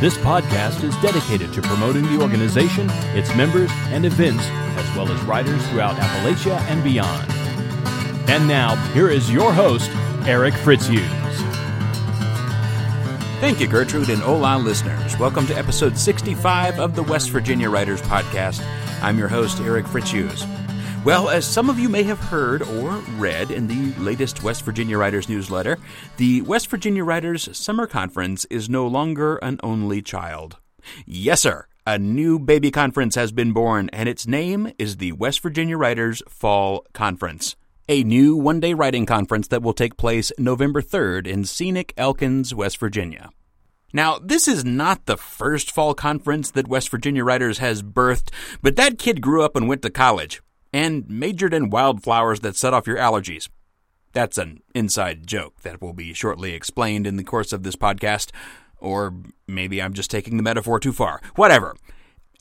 This podcast is dedicated to promoting the organization, its members, and events, as well as writers throughout Appalachia and beyond. And now, here is your host, Eric Fritzius. Thank you, Gertrude, and hola, listeners. Welcome to episode 65 of the West Virginia Writers Podcast. I'm your host, Eric Fritzius. Well, as some of you may have heard or read in the latest West Virginia Writers newsletter, the West Virginia Writers Summer Conference is no longer an only child. Yes, sir, a new baby conference has been born, and its name is the West Virginia Writers Fall Conference. A new one day writing conference that will take place November 3rd in scenic Elkins, West Virginia. Now, this is not the first fall conference that West Virginia Writers has birthed, but that kid grew up and went to college and majored in wildflowers that set off your allergies. That's an inside joke that will be shortly explained in the course of this podcast. Or maybe I'm just taking the metaphor too far. Whatever.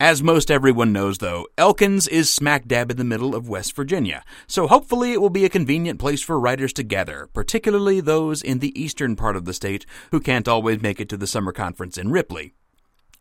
As most everyone knows, though, Elkins is smack dab in the middle of West Virginia, so hopefully it will be a convenient place for writers to gather, particularly those in the eastern part of the state who can't always make it to the summer conference in Ripley.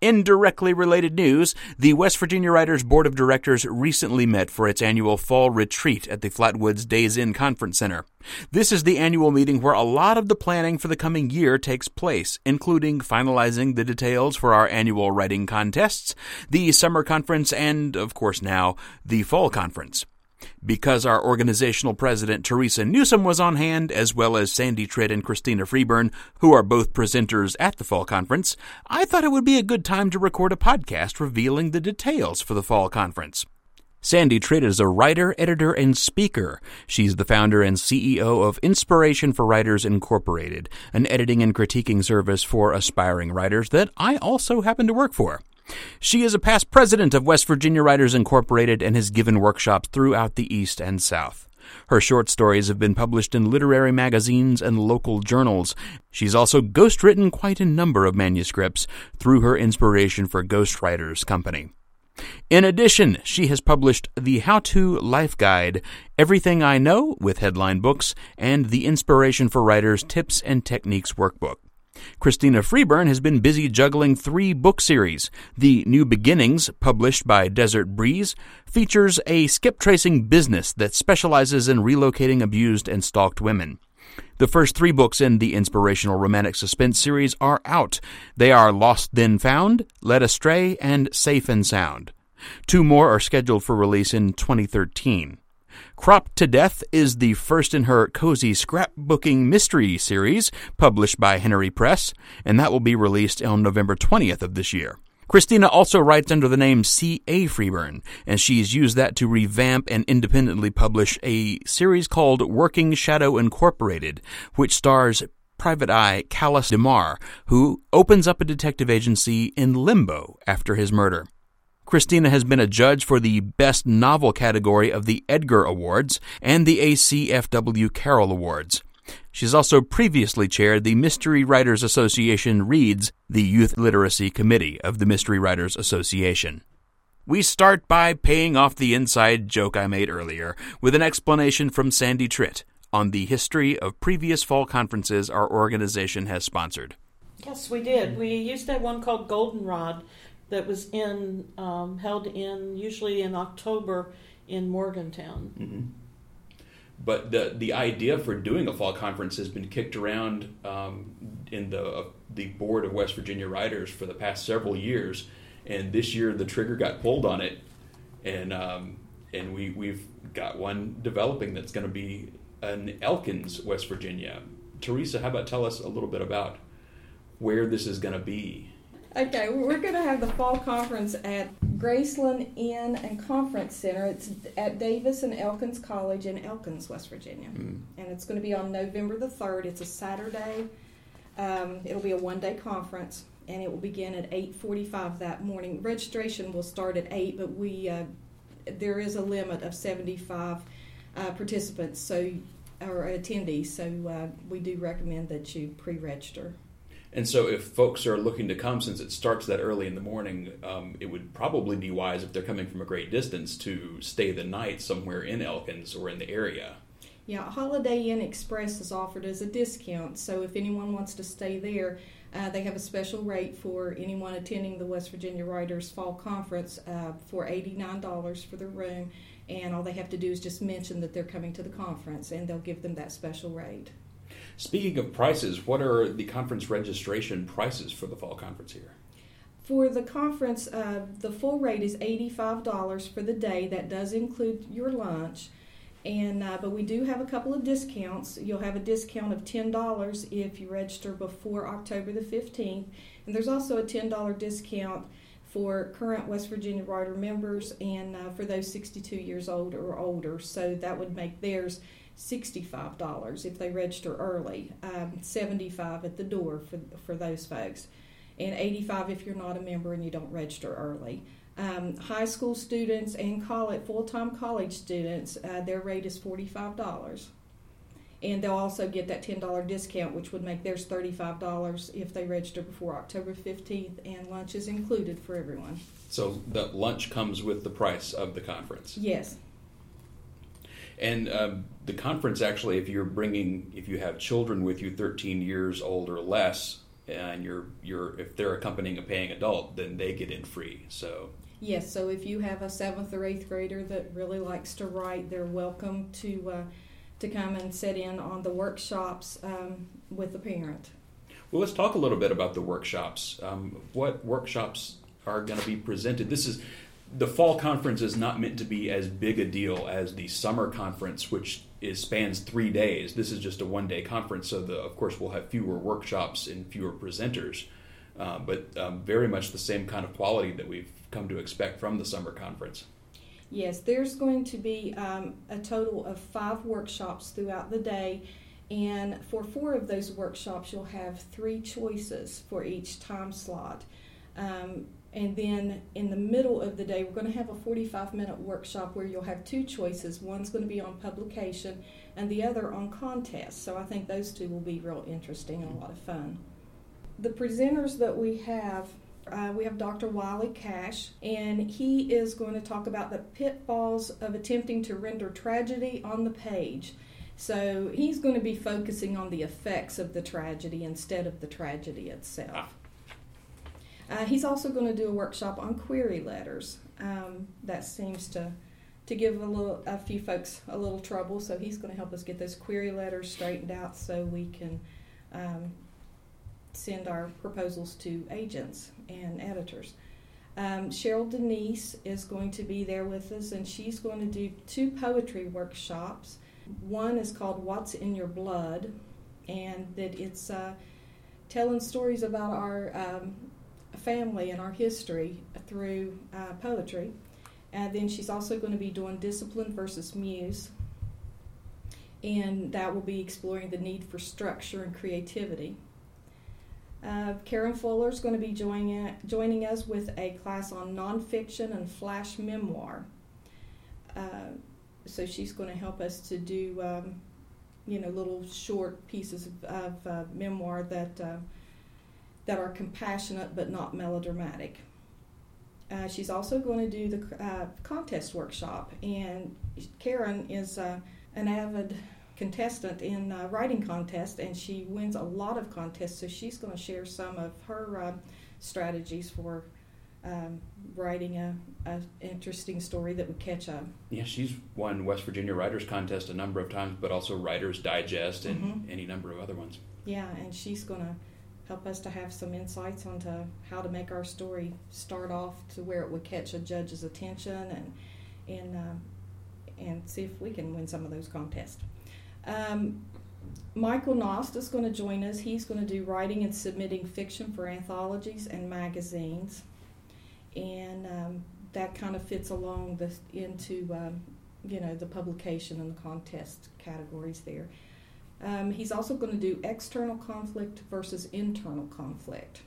In directly related news, the West Virginia Writers Board of Directors recently met for its annual fall retreat at the Flatwoods Days Inn Conference Center. This is the annual meeting where a lot of the planning for the coming year takes place, including finalizing the details for our annual writing contests, the summer conference, and, of course now, the fall conference. Because our organizational president, Teresa Newsom, was on hand, as well as Sandy Tritt and Christina Freeburn, who are both presenters at the fall conference, I thought it would be a good time to record a podcast revealing the details for the fall conference. Sandy Tritt is a writer, editor, and speaker. She's the founder and CEO of Inspiration for Writers Incorporated, an editing and critiquing service for aspiring writers that I also happen to work for. She is a past president of West Virginia Writers Incorporated and has given workshops throughout the East and South. Her short stories have been published in literary magazines and local journals. She's also ghostwritten quite a number of manuscripts through her Inspiration for Ghostwriters company. In addition, she has published the How To Life Guide, Everything I Know with headline books, and the Inspiration for Writers Tips and Techniques Workbook. Christina Freeburn has been busy juggling three book series. The New Beginnings, published by Desert Breeze, features a skip tracing business that specializes in relocating abused and stalked women. The first three books in the inspirational romantic suspense series are out. They are Lost Then Found, Led Astray, and Safe and Sound. Two more are scheduled for release in 2013. Cropped to Death is the first in her cozy scrapbooking mystery series, published by Henery Press, and that will be released on November 20th of this year. Christina also writes under the name C.A. Freeburn, and she's used that to revamp and independently publish a series called Working Shadow Incorporated, which stars Private Eye Callus DeMar, who opens up a detective agency in limbo after his murder. Christina has been a judge for the Best Novel category of the Edgar Awards and the ACFW Carol Awards. She's also previously chaired the Mystery Writers Association Reads, the Youth Literacy Committee of the Mystery Writers Association. We start by paying off the inside joke I made earlier with an explanation from Sandy Tritt on the history of previous fall conferences our organization has sponsored. Yes, we did. We used to have one called Goldenrod that was in um, held in usually in October in Morgantown. Mm-hmm. But the the idea for doing a fall conference has been kicked around um, in the uh, the board of West Virginia writers for the past several years, and this year the trigger got pulled on it, and um, and we we've got one developing that's going to be in Elkins, West Virginia. Teresa, how about tell us a little bit about where this is going to be? Okay, we're going to have the fall conference at Graceland Inn and Conference Center. It's at Davis and Elkins College in Elkins, West Virginia. Mm. And it's going to be on November the 3rd. It's a Saturday. Um, it'll be a one-day conference, and it will begin at 8.45 that morning. Registration will start at 8, but we uh, there is a limit of 75 uh, participants, so or attendees. So uh, we do recommend that you pre-register. And so, if folks are looking to come, since it starts that early in the morning, um, it would probably be wise if they're coming from a great distance to stay the night somewhere in Elkins or in the area. Yeah, Holiday Inn Express is offered as a discount, so if anyone wants to stay there, uh, they have a special rate for anyone attending the West Virginia Writers Fall Conference uh, for $89 for the room, and all they have to do is just mention that they're coming to the conference, and they'll give them that special rate. Speaking of prices, what are the conference registration prices for the fall conference here? For the conference, uh, the full rate is $85 for the day. That does include your lunch. And uh, but we do have a couple of discounts. You'll have a discount of ten dollars if you register before October the fifteenth, and there's also a ten dollar discount for current West Virginia Writer members and uh, for those 62 years old or older. So that would make theirs $65 if they register early, um, 75 at the door for, for those folks, and 85 if you're not a member and you don't register early. Um, high school students and college, full-time college students, uh, their rate is $45. And they'll also get that $10 discount, which would make theirs $35 if they register before October 15th, and lunch is included for everyone. So the lunch comes with the price of the conference? Yes. And um, the conference actually, if you're bringing, if you have children with you 13 years old or less, and you're you're if they're accompanying a paying adult, then they get in free. So Yes, so if you have a seventh or eighth grader that really likes to write, they're welcome to uh, to come and sit in on the workshops um, with the parent. Well, let's talk a little bit about the workshops. Um, what workshops are going to be presented? This is the fall conference is not meant to be as big a deal as the summer conference, which is spans three days. This is just a one day conference, so the, of course we'll have fewer workshops and fewer presenters, uh, but um, very much the same kind of quality that we've come to expect from the summer conference. Yes, there's going to be um, a total of five workshops throughout the day, and for four of those workshops, you'll have three choices for each time slot. Um, and then in the middle of the day, we're going to have a 45 minute workshop where you'll have two choices. One's going to be on publication, and the other on contests. So I think those two will be real interesting and a lot of fun. The presenters that we have uh, we have Dr. Wiley Cash, and he is going to talk about the pitfalls of attempting to render tragedy on the page. So he's going to be focusing on the effects of the tragedy instead of the tragedy itself. Ah. Uh, he's also going to do a workshop on query letters. Um, that seems to to give a little a few folks a little trouble, so he's going to help us get those query letters straightened out so we can um, send our proposals to agents and editors. Um, Cheryl Denise is going to be there with us, and she's going to do two poetry workshops. One is called What's in Your Blood, and that it's uh, telling stories about our um, family and our history through uh, poetry. And then she's also going to be doing Discipline versus Muse, and that will be exploring the need for structure and creativity. Uh, Karen Fuller is going to be joining, joining us with a class on nonfiction and flash memoir. Uh, so she's going to help us to do, um, you know, little short pieces of, of uh, memoir that uh, that are compassionate but not melodramatic. Uh, she's also going to do the uh, contest workshop, and Karen is an avid contestant in a writing contest, and she wins a lot of contests. So she's going to share some of her uh, strategies for um, writing a, a, interesting story that would catch up. Yeah, she's won West Virginia Writers Contest a number of times, but also Writers Digest and mm-hmm. any number of other ones. Yeah, and she's going to help us to have some insights onto how to make our story start off to where it would catch a judge's attention and and uh, and see if we can win some of those contests. Um, Michael Nost is going to join us. He's going to do writing and submitting fiction for anthologies and magazines, and um, that kind of fits along the, into um, you know the publication and the contest categories there. Um, he's also going to do external conflict versus internal conflict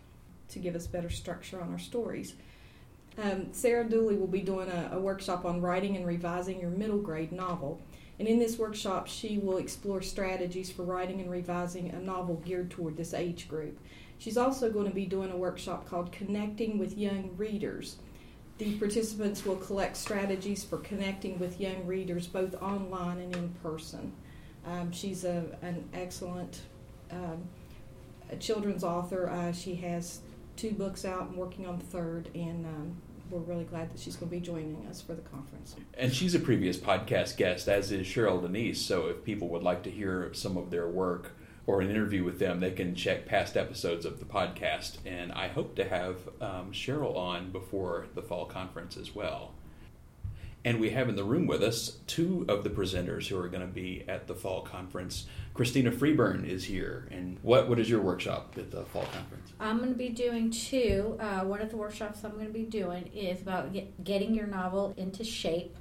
to give us better structure on our stories. Um, Sarah Dooley will be doing a, a workshop on writing and revising your middle grade novel. And in this workshop, she will explore strategies for writing and revising a novel geared toward this age group. She's also going to be doing a workshop called Connecting with Young Readers. The participants will collect strategies for connecting with young readers both online and in person. Um, she's a, an excellent um, children's author. Uh, she has two books out and working on the third, and um, we're really glad that she's going to be joining us for the conference. And she's a previous podcast guest, as is Cheryl Denise. So if people would like to hear some of their work or an interview with them, they can check past episodes of the podcast. And I hope to have um, Cheryl on before the fall conference as well. And we have in the room with us two of the presenters who are going to be at the fall conference. Christina Freeburn is here. And what, what is your workshop at the fall conference? I'm going to be doing two. Uh, one of the workshops I'm going to be doing is about get, getting your novel into shape.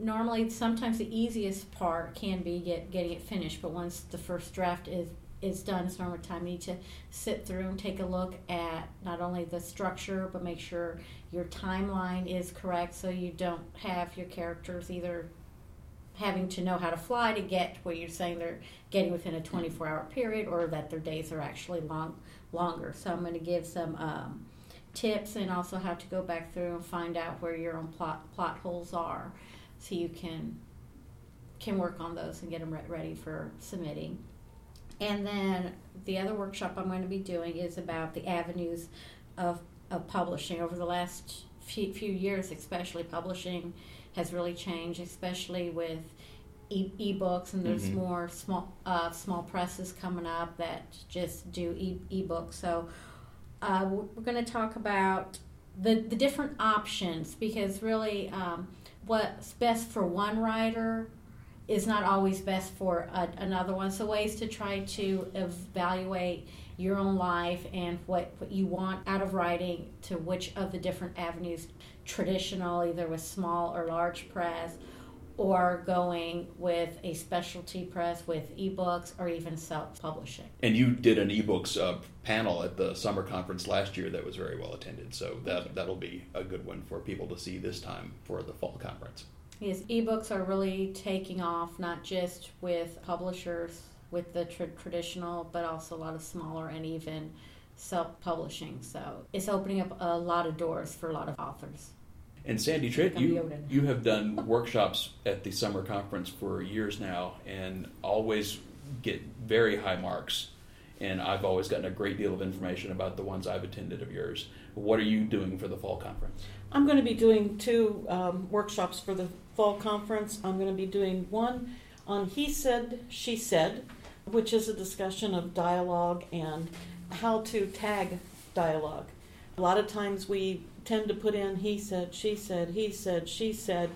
Normally, sometimes the easiest part can be get, getting it finished, but once the first draft is is done, it's normally time you need to sit through and take a look at not only the structure, but make sure your timeline is correct so you don't have your characters either having to know how to fly to get what you're saying they're getting within a 24 hour period or that their days are actually long longer. So i'm going to give some um, tips and also how to go back through and find out where your own plot plot holes are so you can can work on those and get them ready for submitting and then the other workshop i'm going to be doing is about the avenues of of publishing over the last few, few years, especially publishing has really changed, especially with e- books and there's mm-hmm. more small uh, small presses coming up that just do e- ebooks. So uh, we're going to talk about the the different options because really, um, what's best for one writer is not always best for a, another one. So ways to try to evaluate your own life and what, what you want out of writing to which of the different avenues traditional either with small or large press or going with a specialty press with ebooks or even self-publishing. And you did an ebooks uh, panel at the summer conference last year that was very well attended. So that, that'll be a good one for people to see this time for the fall conference yes ebooks are really taking off not just with publishers with the tra- traditional, but also a lot of smaller and even self publishing. So it's opening up a lot of doors for a lot of authors. And Sandy Tritt, you, you have done workshops at the summer conference for years now and always get very high marks. And I've always gotten a great deal of information about the ones I've attended of yours. What are you doing for the fall conference? I'm going to be doing two um, workshops for the fall conference. I'm going to be doing one on He Said, She Said, which is a discussion of dialogue and how to tag dialogue. A lot of times we tend to put in he said, she said, he said, she said,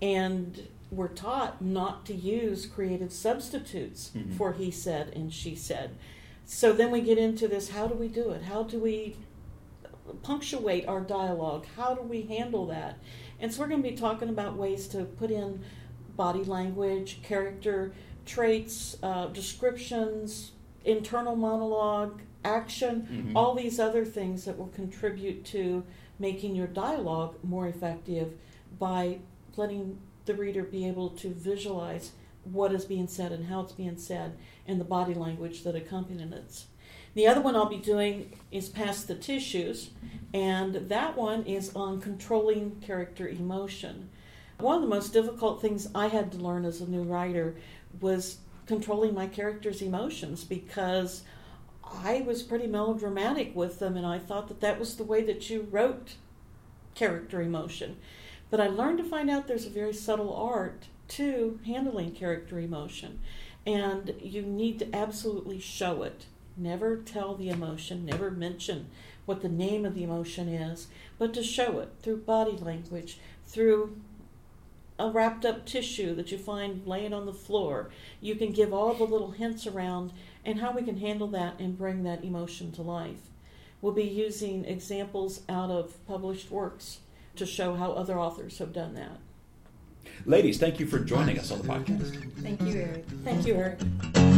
and we're taught not to use creative substitutes mm-hmm. for he said and she said. So then we get into this how do we do it? How do we punctuate our dialogue? How do we handle that? And so we're going to be talking about ways to put in body language, character traits, uh, descriptions, internal monologue, action, mm-hmm. all these other things that will contribute to making your dialogue more effective by letting the reader be able to visualize what is being said and how it's being said and the body language that accompanies it. The other one I'll be doing is Pass the Tissues, and that one is on controlling character emotion. One of the most difficult things I had to learn as a new writer was controlling my character's emotions because I was pretty melodramatic with them, and I thought that that was the way that you wrote character emotion. But I learned to find out there's a very subtle art to handling character emotion, and you need to absolutely show it. Never tell the emotion, never mention what the name of the emotion is, but to show it through body language, through a wrapped up tissue that you find laying on the floor. You can give all the little hints around and how we can handle that and bring that emotion to life. We'll be using examples out of published works to show how other authors have done that. Ladies, thank you for joining us on the podcast. Thank you, Eric. Thank you, Eric.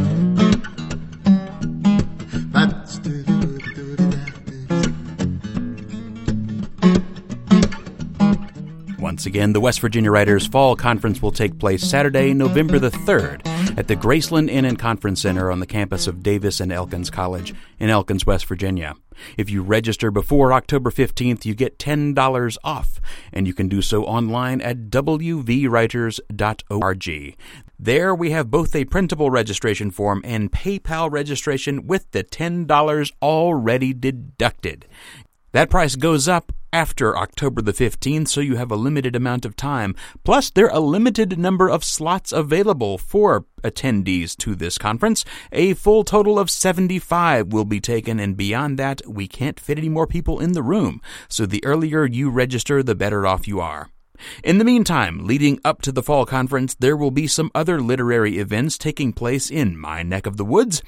Once again, the West Virginia Writers Fall Conference will take place Saturday, November the 3rd at the Graceland Inn and Conference Center on the campus of Davis and Elkins College in Elkins, West Virginia. If you register before October 15th, you get $10 off, and you can do so online at wvwriters.org. There we have both a printable registration form and PayPal registration with the $10 already deducted. That price goes up after October the 15th, so you have a limited amount of time. Plus, there are a limited number of slots available for attendees to this conference. A full total of 75 will be taken, and beyond that, we can't fit any more people in the room. So the earlier you register, the better off you are. In the meantime, leading up to the fall conference, there will be some other literary events taking place in my neck of the woods.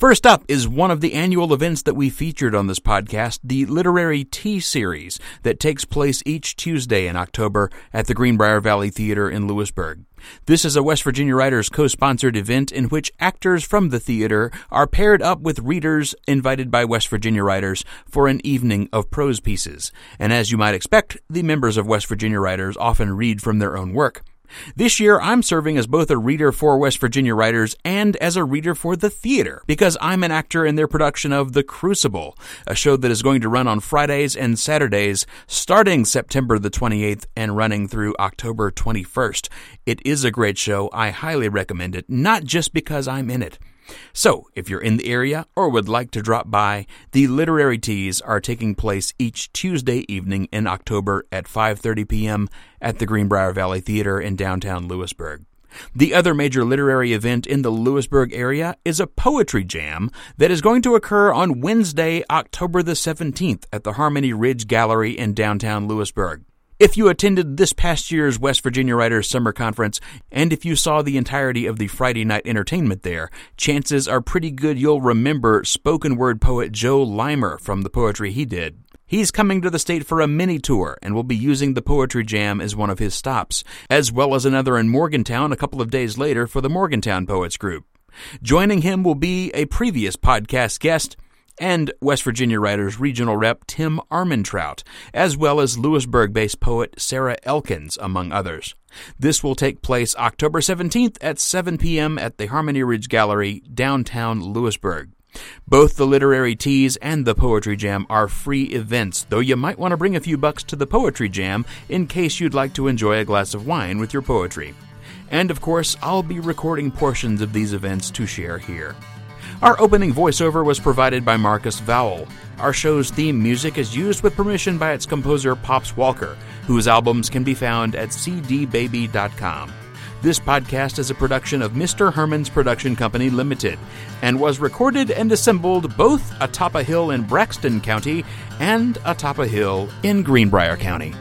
First up is one of the annual events that we featured on this podcast, the Literary Tea Series, that takes place each Tuesday in October at the Greenbrier Valley Theater in Lewisburg. This is a West Virginia Writers co-sponsored event in which actors from the theater are paired up with readers invited by West Virginia Writers for an evening of prose pieces. And as you might expect, the members of West Virginia Writers often read from their own work. This year, I'm serving as both a reader for West Virginia Writers and as a reader for the theater because I'm an actor in their production of The Crucible, a show that is going to run on Fridays and Saturdays starting September the 28th and running through October 21st. It is a great show. I highly recommend it, not just because I'm in it. So, if you're in the area or would like to drop by, the literary teas are taking place each Tuesday evening in October at 5:30 p.m. at the Greenbrier Valley Theater in downtown Lewisburg. The other major literary event in the Lewisburg area is a poetry jam that is going to occur on Wednesday, October the 17th at the Harmony Ridge Gallery in downtown Lewisburg. If you attended this past year's West Virginia Writers Summer Conference, and if you saw the entirety of the Friday night entertainment there, chances are pretty good you'll remember spoken word poet Joe Limer from the poetry he did. He's coming to the state for a mini tour and will be using the Poetry Jam as one of his stops, as well as another in Morgantown a couple of days later for the Morgantown Poets Group. Joining him will be a previous podcast guest, and West Virginia Writers Regional Rep Tim Armentrout, as well as Lewisburg based poet Sarah Elkins, among others. This will take place October 17th at 7 p.m. at the Harmony Ridge Gallery, downtown Lewisburg. Both the Literary Teas and the Poetry Jam are free events, though you might want to bring a few bucks to the Poetry Jam in case you'd like to enjoy a glass of wine with your poetry. And of course, I'll be recording portions of these events to share here. Our opening voiceover was provided by Marcus Vowell. Our show's theme music is used with permission by its composer Pops Walker, whose albums can be found at cdbaby.com. This podcast is a production of Mr. Herman's Production Company Limited and was recorded and assembled both atop a hill in Braxton County and atop a hill in Greenbrier County.